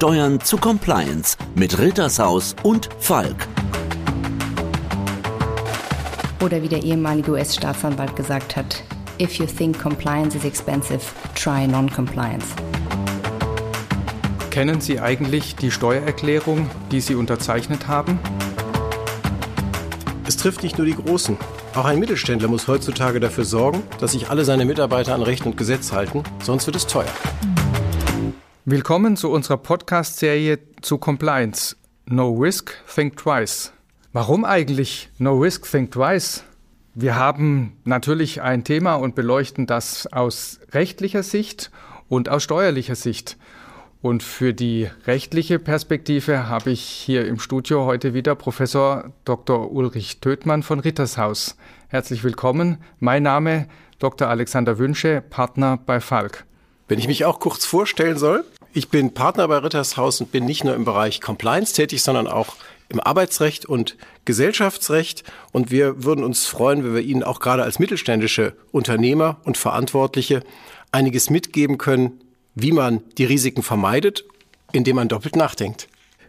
Steuern zu Compliance mit Rittershaus und Falk. Oder wie der ehemalige US-Staatsanwalt gesagt hat, if you think compliance is expensive, try non-compliance. Kennen Sie eigentlich die Steuererklärung, die Sie unterzeichnet haben? Es trifft nicht nur die Großen. Auch ein Mittelständler muss heutzutage dafür sorgen, dass sich alle seine Mitarbeiter an Recht und Gesetz halten, sonst wird es teuer. Willkommen zu unserer Podcast-Serie zu Compliance. No Risk, Think Twice. Warum eigentlich No Risk, Think Twice? Wir haben natürlich ein Thema und beleuchten das aus rechtlicher Sicht und aus steuerlicher Sicht. Und für die rechtliche Perspektive habe ich hier im Studio heute wieder Professor Dr. Ulrich Töthmann von Rittershaus. Herzlich willkommen. Mein Name Dr. Alexander Wünsche, Partner bei Falk. Wenn ich mich auch kurz vorstellen soll, ich bin Partner bei Rittershaus und bin nicht nur im Bereich Compliance tätig, sondern auch im Arbeitsrecht und Gesellschaftsrecht. Und wir würden uns freuen, wenn wir Ihnen auch gerade als mittelständische Unternehmer und Verantwortliche einiges mitgeben können, wie man die Risiken vermeidet, indem man doppelt nachdenkt.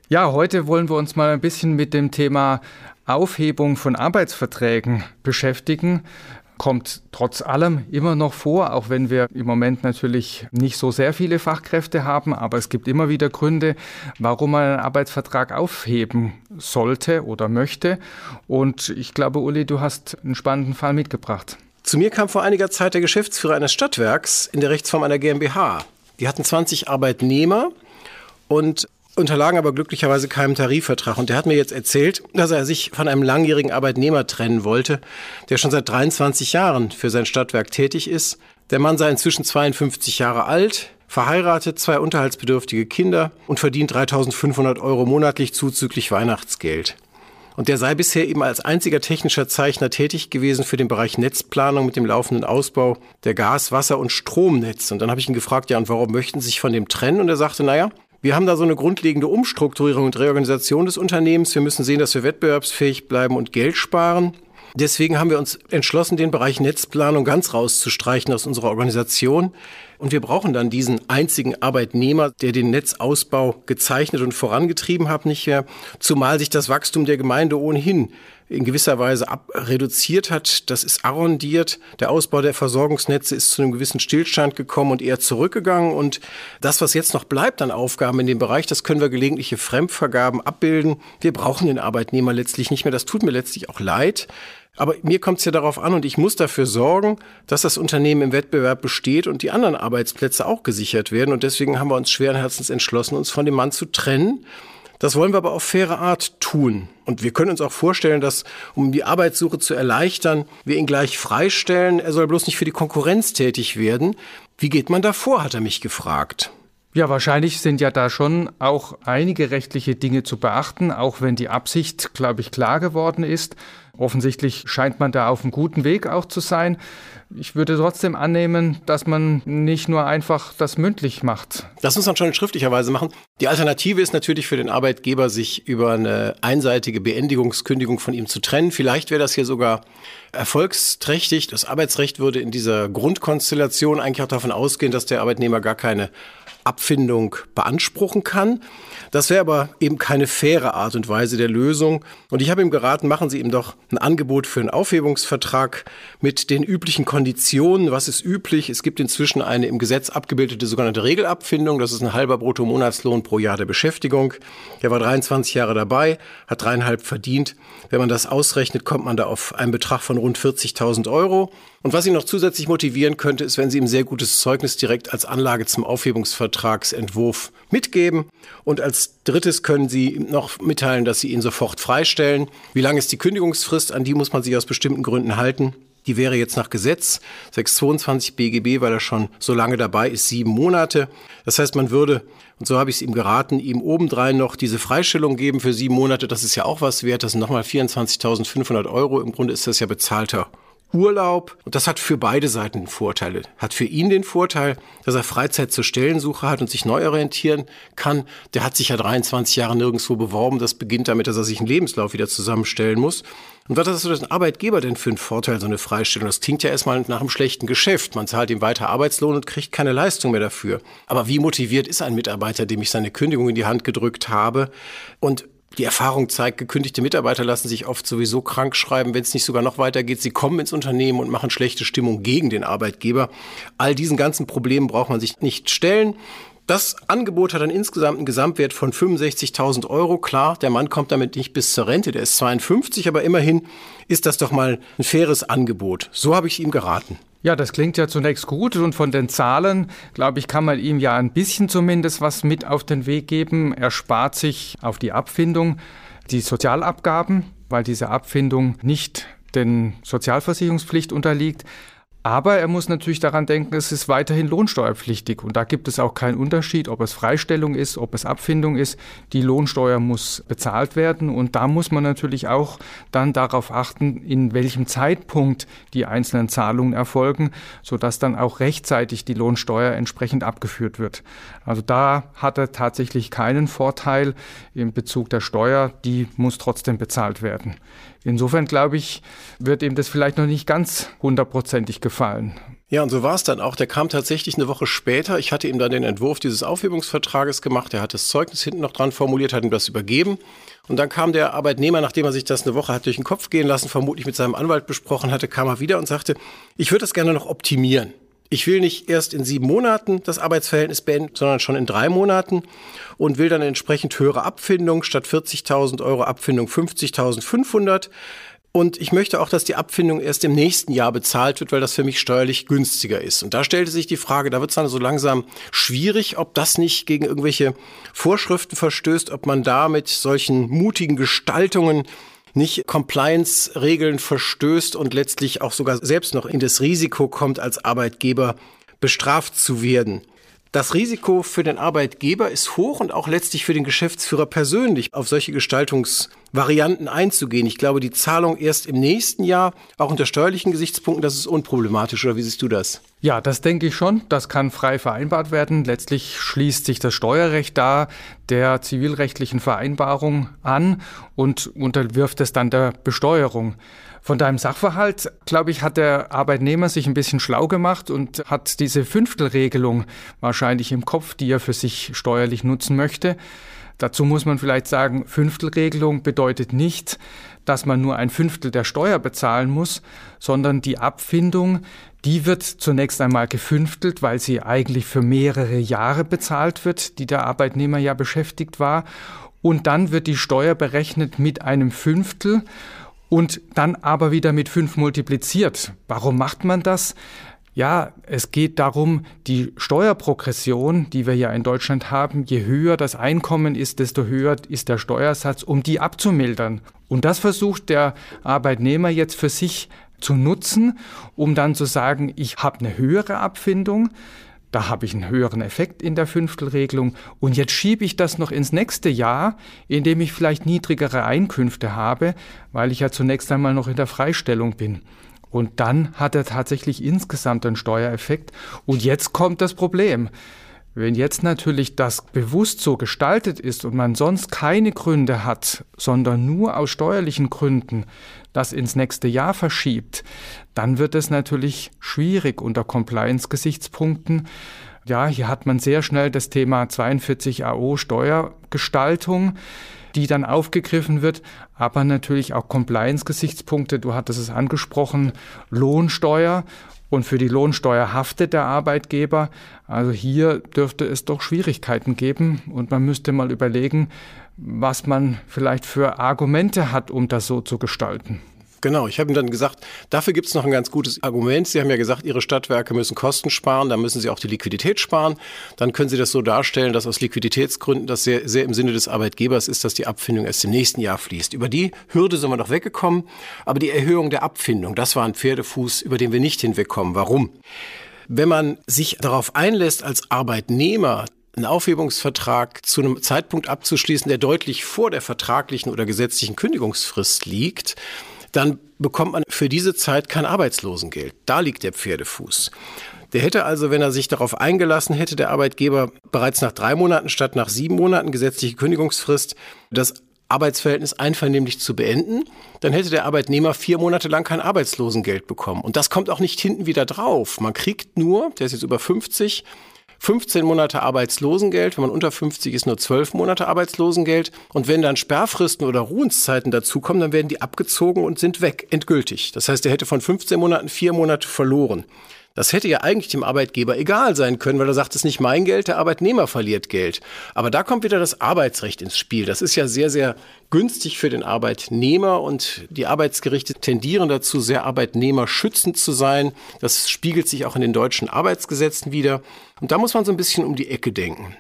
Ja, heute wollen wir uns mal ein bisschen mit dem Thema Aufhebung von Arbeitsverträgen beschäftigen. Kommt trotz allem immer noch vor, auch wenn wir im Moment natürlich nicht so sehr viele Fachkräfte haben, aber es gibt immer wieder Gründe, warum man einen Arbeitsvertrag aufheben sollte oder möchte. Und ich glaube, Uli, du hast einen spannenden Fall mitgebracht. Zu mir kam vor einiger Zeit der Geschäftsführer eines Stadtwerks in der Rechtsform einer GmbH. Die hatten 20 Arbeitnehmer und unterlagen aber glücklicherweise keinem Tarifvertrag. Und der hat mir jetzt erzählt, dass er sich von einem langjährigen Arbeitnehmer trennen wollte, der schon seit 23 Jahren für sein Stadtwerk tätig ist. Der Mann sei inzwischen 52 Jahre alt, verheiratet, zwei unterhaltsbedürftige Kinder und verdient 3500 Euro monatlich zuzüglich Weihnachtsgeld. Und der sei bisher eben als einziger technischer Zeichner tätig gewesen für den Bereich Netzplanung mit dem laufenden Ausbau der Gas-, Wasser- und Stromnetz. Und dann habe ich ihn gefragt, ja, und warum möchten Sie sich von dem trennen? Und er sagte, naja, wir haben da so eine grundlegende Umstrukturierung und Reorganisation des Unternehmens. Wir müssen sehen, dass wir wettbewerbsfähig bleiben und Geld sparen. Deswegen haben wir uns entschlossen, den Bereich Netzplanung ganz rauszustreichen aus unserer Organisation. Und wir brauchen dann diesen einzigen Arbeitnehmer, der den Netzausbau gezeichnet und vorangetrieben hat, nicht mehr. Zumal sich das Wachstum der Gemeinde ohnehin in gewisser Weise ab reduziert hat. Das ist arrondiert. Der Ausbau der Versorgungsnetze ist zu einem gewissen Stillstand gekommen und eher zurückgegangen. Und das, was jetzt noch bleibt an Aufgaben in dem Bereich, das können wir gelegentliche Fremdvergaben abbilden. Wir brauchen den Arbeitnehmer letztlich nicht mehr. Das tut mir letztlich auch leid. Aber mir kommt es ja darauf an und ich muss dafür sorgen, dass das Unternehmen im Wettbewerb besteht und die anderen Arbeitsplätze auch gesichert werden. Und deswegen haben wir uns schweren Herzens entschlossen, uns von dem Mann zu trennen das wollen wir aber auf faire Art tun. Und wir können uns auch vorstellen, dass, um die Arbeitssuche zu erleichtern, wir ihn gleich freistellen. Er soll bloß nicht für die Konkurrenz tätig werden. Wie geht man da vor, hat er mich gefragt. Ja, wahrscheinlich sind ja da schon auch einige rechtliche Dinge zu beachten, auch wenn die Absicht, glaube ich, klar geworden ist. Offensichtlich scheint man da auf einem guten Weg auch zu sein. Ich würde trotzdem annehmen, dass man nicht nur einfach das mündlich macht. Das muss man schon in schriftlicher Weise machen. Die Alternative ist natürlich für den Arbeitgeber, sich über eine einseitige Beendigungskündigung von ihm zu trennen. Vielleicht wäre das hier sogar erfolgsträchtig. Das Arbeitsrecht würde in dieser Grundkonstellation eigentlich auch davon ausgehen, dass der Arbeitnehmer gar keine Abfindung beanspruchen kann. Das wäre aber eben keine faire Art und Weise der Lösung. Und ich habe ihm geraten, machen Sie ihm doch ein Angebot für einen Aufhebungsvertrag mit den üblichen Konditionen. Was ist üblich? Es gibt inzwischen eine im Gesetz abgebildete sogenannte Regelabfindung. Das ist ein halber Bruttomonatslohn pro Jahr der Beschäftigung. Er war 23 Jahre dabei, hat dreieinhalb verdient. Wenn man das ausrechnet, kommt man da auf einen Betrag von rund 40.000 Euro. Und was ihn noch zusätzlich motivieren könnte, ist, wenn Sie ihm sehr gutes Zeugnis direkt als Anlage zum Aufhebungsvertragsentwurf mitgeben. Und als drittes können Sie noch mitteilen, dass Sie ihn sofort freistellen. Wie lang ist die Kündigungsfrist? An die muss man sich aus bestimmten Gründen halten. Die wäre jetzt nach Gesetz 622 BGB, weil er schon so lange dabei ist, sieben Monate. Das heißt, man würde, und so habe ich es ihm geraten, ihm obendrein noch diese Freistellung geben für sieben Monate. Das ist ja auch was wert. Das sind nochmal 24.500 Euro. Im Grunde ist das ja bezahlter Urlaub. Und das hat für beide Seiten Vorteile. Hat für ihn den Vorteil, dass er Freizeit zur Stellensuche hat und sich neu orientieren kann. Der hat sich ja 23 Jahre nirgendwo beworben. Das beginnt damit, dass er sich einen Lebenslauf wieder zusammenstellen muss. Und was ist das ein Arbeitgeber denn für einen Vorteil, so eine Freistellung? Das klingt ja erstmal nach einem schlechten Geschäft. Man zahlt ihm weiter Arbeitslohn und kriegt keine Leistung mehr dafür. Aber wie motiviert ist ein Mitarbeiter, dem ich seine Kündigung in die Hand gedrückt habe? Und die Erfahrung zeigt, gekündigte Mitarbeiter lassen sich oft sowieso krank schreiben, wenn es nicht sogar noch weitergeht. Sie kommen ins Unternehmen und machen schlechte Stimmung gegen den Arbeitgeber. All diesen ganzen Problemen braucht man sich nicht stellen. Das Angebot hat einen insgesamt einen Gesamtwert von 65.000 Euro. Klar, der Mann kommt damit nicht bis zur Rente, der ist 52, aber immerhin ist das doch mal ein faires Angebot. So habe ich ihm geraten. Ja, das klingt ja zunächst gut und von den Zahlen, glaube ich, kann man ihm ja ein bisschen zumindest was mit auf den Weg geben. Er spart sich auf die Abfindung die Sozialabgaben, weil diese Abfindung nicht den Sozialversicherungspflicht unterliegt. Aber er muss natürlich daran denken, es ist weiterhin lohnsteuerpflichtig. Und da gibt es auch keinen Unterschied, ob es Freistellung ist, ob es Abfindung ist. Die Lohnsteuer muss bezahlt werden. Und da muss man natürlich auch dann darauf achten, in welchem Zeitpunkt die einzelnen Zahlungen erfolgen, sodass dann auch rechtzeitig die Lohnsteuer entsprechend abgeführt wird. Also da hat er tatsächlich keinen Vorteil im Bezug der Steuer. Die muss trotzdem bezahlt werden. Insofern glaube ich, wird ihm das vielleicht noch nicht ganz hundertprozentig gefallen. Ja, und so war es dann auch. Der kam tatsächlich eine Woche später. Ich hatte ihm dann den Entwurf dieses Aufhebungsvertrages gemacht. Er hat das Zeugnis hinten noch dran formuliert, hat ihm das übergeben. Und dann kam der Arbeitnehmer, nachdem er sich das eine Woche hat durch den Kopf gehen lassen, vermutlich mit seinem Anwalt besprochen hatte, kam er wieder und sagte, ich würde das gerne noch optimieren. Ich will nicht erst in sieben Monaten das Arbeitsverhältnis beenden, sondern schon in drei Monaten und will dann entsprechend höhere Abfindung statt 40.000 Euro Abfindung 50.500. Und ich möchte auch, dass die Abfindung erst im nächsten Jahr bezahlt wird, weil das für mich steuerlich günstiger ist. Und da stellte sich die Frage, da wird es dann so langsam schwierig, ob das nicht gegen irgendwelche Vorschriften verstößt, ob man da mit solchen mutigen Gestaltungen nicht Compliance-Regeln verstößt und letztlich auch sogar selbst noch in das Risiko kommt, als Arbeitgeber bestraft zu werden. Das Risiko für den Arbeitgeber ist hoch und auch letztlich für den Geschäftsführer persönlich, auf solche Gestaltungsvarianten einzugehen. Ich glaube, die Zahlung erst im nächsten Jahr, auch unter steuerlichen Gesichtspunkten, das ist unproblematisch. Oder wie siehst du das? Ja, das denke ich schon. Das kann frei vereinbart werden. Letztlich schließt sich das Steuerrecht da der zivilrechtlichen Vereinbarung an und unterwirft es dann der Besteuerung. Von deinem Sachverhalt, glaube ich, hat der Arbeitnehmer sich ein bisschen schlau gemacht und hat diese Fünftelregelung wahrscheinlich im Kopf, die er für sich steuerlich nutzen möchte. Dazu muss man vielleicht sagen, Fünftelregelung bedeutet nicht, dass man nur ein Fünftel der Steuer bezahlen muss, sondern die Abfindung, die wird zunächst einmal gefünftelt, weil sie eigentlich für mehrere Jahre bezahlt wird, die der Arbeitnehmer ja beschäftigt war. Und dann wird die Steuer berechnet mit einem Fünftel und dann aber wieder mit fünf multipliziert. Warum macht man das? Ja, es geht darum, die Steuerprogression, die wir ja in Deutschland haben, je höher das Einkommen ist, desto höher ist der Steuersatz, um die abzumildern. Und das versucht der Arbeitnehmer jetzt für sich zu nutzen, um dann zu sagen, ich habe eine höhere Abfindung, da habe ich einen höheren Effekt in der Fünftelregelung und jetzt schiebe ich das noch ins nächste Jahr, in dem ich vielleicht niedrigere Einkünfte habe, weil ich ja zunächst einmal noch in der Freistellung bin. Und dann hat er tatsächlich insgesamt einen Steuereffekt. Und jetzt kommt das Problem. Wenn jetzt natürlich das bewusst so gestaltet ist und man sonst keine Gründe hat, sondern nur aus steuerlichen Gründen das ins nächste Jahr verschiebt, dann wird es natürlich schwierig unter Compliance-Gesichtspunkten. Ja, hier hat man sehr schnell das Thema 42 AO Steuergestaltung die dann aufgegriffen wird, aber natürlich auch Compliance-Gesichtspunkte. Du hattest es angesprochen, Lohnsteuer und für die Lohnsteuer haftet der Arbeitgeber. Also hier dürfte es doch Schwierigkeiten geben und man müsste mal überlegen, was man vielleicht für Argumente hat, um das so zu gestalten. Genau, ich habe ihm dann gesagt, dafür gibt es noch ein ganz gutes Argument. Sie haben ja gesagt, Ihre Stadtwerke müssen Kosten sparen, dann müssen Sie auch die Liquidität sparen. Dann können Sie das so darstellen, dass aus Liquiditätsgründen das sehr, sehr im Sinne des Arbeitgebers ist, dass die Abfindung erst im nächsten Jahr fließt. Über die Hürde sind wir noch weggekommen, aber die Erhöhung der Abfindung, das war ein Pferdefuß, über den wir nicht hinwegkommen. Warum? Wenn man sich darauf einlässt als Arbeitnehmer, einen Aufhebungsvertrag zu einem Zeitpunkt abzuschließen, der deutlich vor der vertraglichen oder gesetzlichen Kündigungsfrist liegt, dann bekommt man für diese Zeit kein Arbeitslosengeld. Da liegt der Pferdefuß. Der hätte also, wenn er sich darauf eingelassen hätte, der Arbeitgeber bereits nach drei Monaten statt nach sieben Monaten gesetzliche Kündigungsfrist das Arbeitsverhältnis einvernehmlich zu beenden, dann hätte der Arbeitnehmer vier Monate lang kein Arbeitslosengeld bekommen. Und das kommt auch nicht hinten wieder drauf. Man kriegt nur, der ist jetzt über 50, 15 Monate Arbeitslosengeld, wenn man unter 50 ist, nur 12 Monate Arbeitslosengeld. Und wenn dann Sperrfristen oder Ruhenszeiten dazukommen, dann werden die abgezogen und sind weg, endgültig. Das heißt, er hätte von 15 Monaten vier Monate verloren. Das hätte ja eigentlich dem Arbeitgeber egal sein können, weil er sagt, es ist nicht mein Geld, der Arbeitnehmer verliert Geld. Aber da kommt wieder das Arbeitsrecht ins Spiel. Das ist ja sehr, sehr günstig für den Arbeitnehmer und die Arbeitsgerichte tendieren dazu, sehr arbeitnehmerschützend zu sein. Das spiegelt sich auch in den deutschen Arbeitsgesetzen wieder. Und da muss man so ein bisschen um die Ecke denken.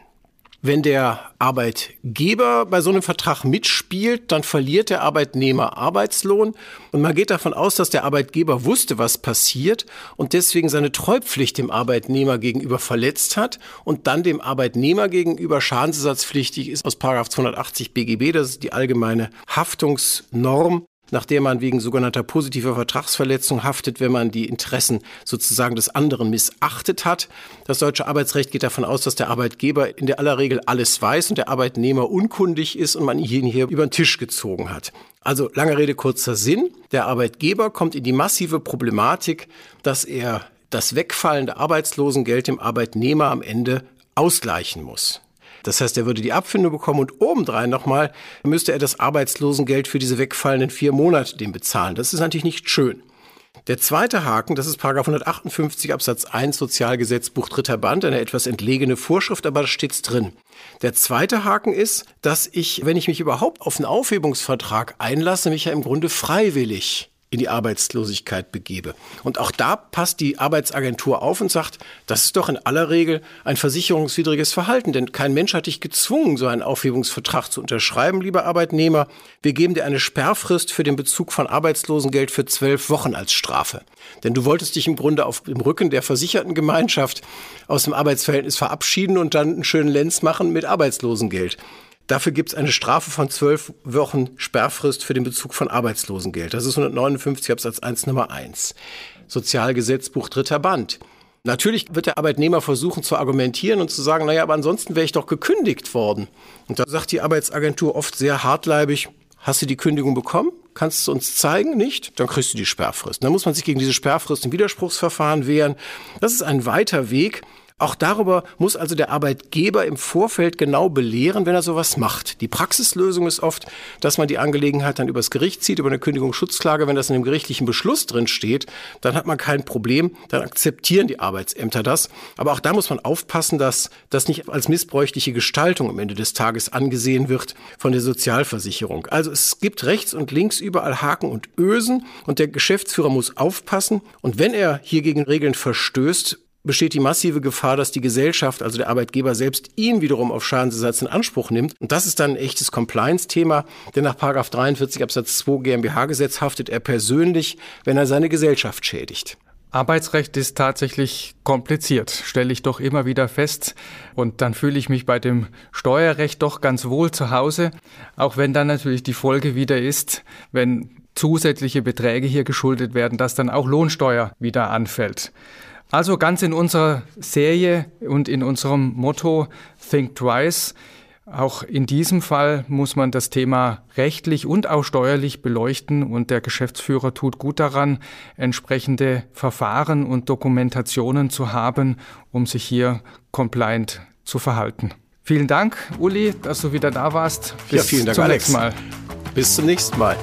Wenn der Arbeitgeber bei so einem Vertrag mitspielt, dann verliert der Arbeitnehmer Arbeitslohn. Und man geht davon aus, dass der Arbeitgeber wusste, was passiert und deswegen seine Treupflicht dem Arbeitnehmer gegenüber verletzt hat und dann dem Arbeitnehmer gegenüber schadensersatzpflichtig ist aus 280 BGB, das ist die allgemeine Haftungsnorm nach der man wegen sogenannter positiver Vertragsverletzung haftet, wenn man die Interessen sozusagen des anderen missachtet hat. Das deutsche Arbeitsrecht geht davon aus, dass der Arbeitgeber in der aller Regel alles weiß und der Arbeitnehmer unkundig ist und man ihn hier über den Tisch gezogen hat. Also lange Rede, kurzer Sinn. Der Arbeitgeber kommt in die massive Problematik, dass er das wegfallende Arbeitslosengeld dem Arbeitnehmer am Ende ausgleichen muss. Das heißt, er würde die Abfindung bekommen und obendrein nochmal müsste er das Arbeitslosengeld für diese wegfallenden vier Monate dem bezahlen. Das ist natürlich nicht schön. Der zweite Haken, das ist Paragraph 158 Absatz 1 Sozialgesetzbuch dritter Band, eine etwas entlegene Vorschrift, aber da steht's drin. Der zweite Haken ist, dass ich, wenn ich mich überhaupt auf einen Aufhebungsvertrag einlasse, mich ja im Grunde freiwillig in die Arbeitslosigkeit begebe. Und auch da passt die Arbeitsagentur auf und sagt, das ist doch in aller Regel ein versicherungswidriges Verhalten, denn kein Mensch hat dich gezwungen, so einen Aufhebungsvertrag zu unterschreiben, lieber Arbeitnehmer. Wir geben dir eine Sperrfrist für den Bezug von Arbeitslosengeld für zwölf Wochen als Strafe. Denn du wolltest dich im Grunde auf dem Rücken der versicherten Gemeinschaft aus dem Arbeitsverhältnis verabschieden und dann einen schönen Lenz machen mit Arbeitslosengeld. Dafür gibt es eine Strafe von zwölf Wochen Sperrfrist für den Bezug von Arbeitslosengeld. Das ist 159 Absatz 1 Nummer 1. Sozialgesetzbuch dritter Band. Natürlich wird der Arbeitnehmer versuchen zu argumentieren und zu sagen, naja, aber ansonsten wäre ich doch gekündigt worden. Und da sagt die Arbeitsagentur oft sehr hartleibig, hast du die Kündigung bekommen? Kannst du uns zeigen? Nicht? Dann kriegst du die Sperrfrist. Dann muss man sich gegen diese Sperrfrist im Widerspruchsverfahren wehren. Das ist ein weiter Weg, auch darüber muss also der Arbeitgeber im Vorfeld genau belehren, wenn er sowas macht. Die Praxislösung ist oft, dass man die Angelegenheit dann übers Gericht zieht, über eine Kündigungsschutzklage. Wenn das in dem gerichtlichen Beschluss drin steht, dann hat man kein Problem, dann akzeptieren die Arbeitsämter das. Aber auch da muss man aufpassen, dass das nicht als missbräuchliche Gestaltung am Ende des Tages angesehen wird von der Sozialversicherung. Also es gibt rechts und links überall Haken und Ösen und der Geschäftsführer muss aufpassen. Und wenn er hier gegen Regeln verstößt, besteht die massive Gefahr, dass die Gesellschaft, also der Arbeitgeber selbst, ihn wiederum auf Schadensersatz in Anspruch nimmt. Und das ist dann ein echtes Compliance-Thema, denn nach 43 Absatz 2 GmbH-Gesetz haftet er persönlich, wenn er seine Gesellschaft schädigt. Arbeitsrecht ist tatsächlich kompliziert, stelle ich doch immer wieder fest. Und dann fühle ich mich bei dem Steuerrecht doch ganz wohl zu Hause, auch wenn dann natürlich die Folge wieder ist, wenn zusätzliche Beträge hier geschuldet werden, dass dann auch Lohnsteuer wieder anfällt. Also ganz in unserer Serie und in unserem Motto Think Twice. Auch in diesem Fall muss man das Thema rechtlich und auch steuerlich beleuchten und der Geschäftsführer tut gut daran, entsprechende Verfahren und Dokumentationen zu haben, um sich hier compliant zu verhalten. Vielen Dank, Uli, dass du wieder da warst. Bis ja, vielen Dank, zum Alex. nächsten Mal. Bis zum nächsten Mal.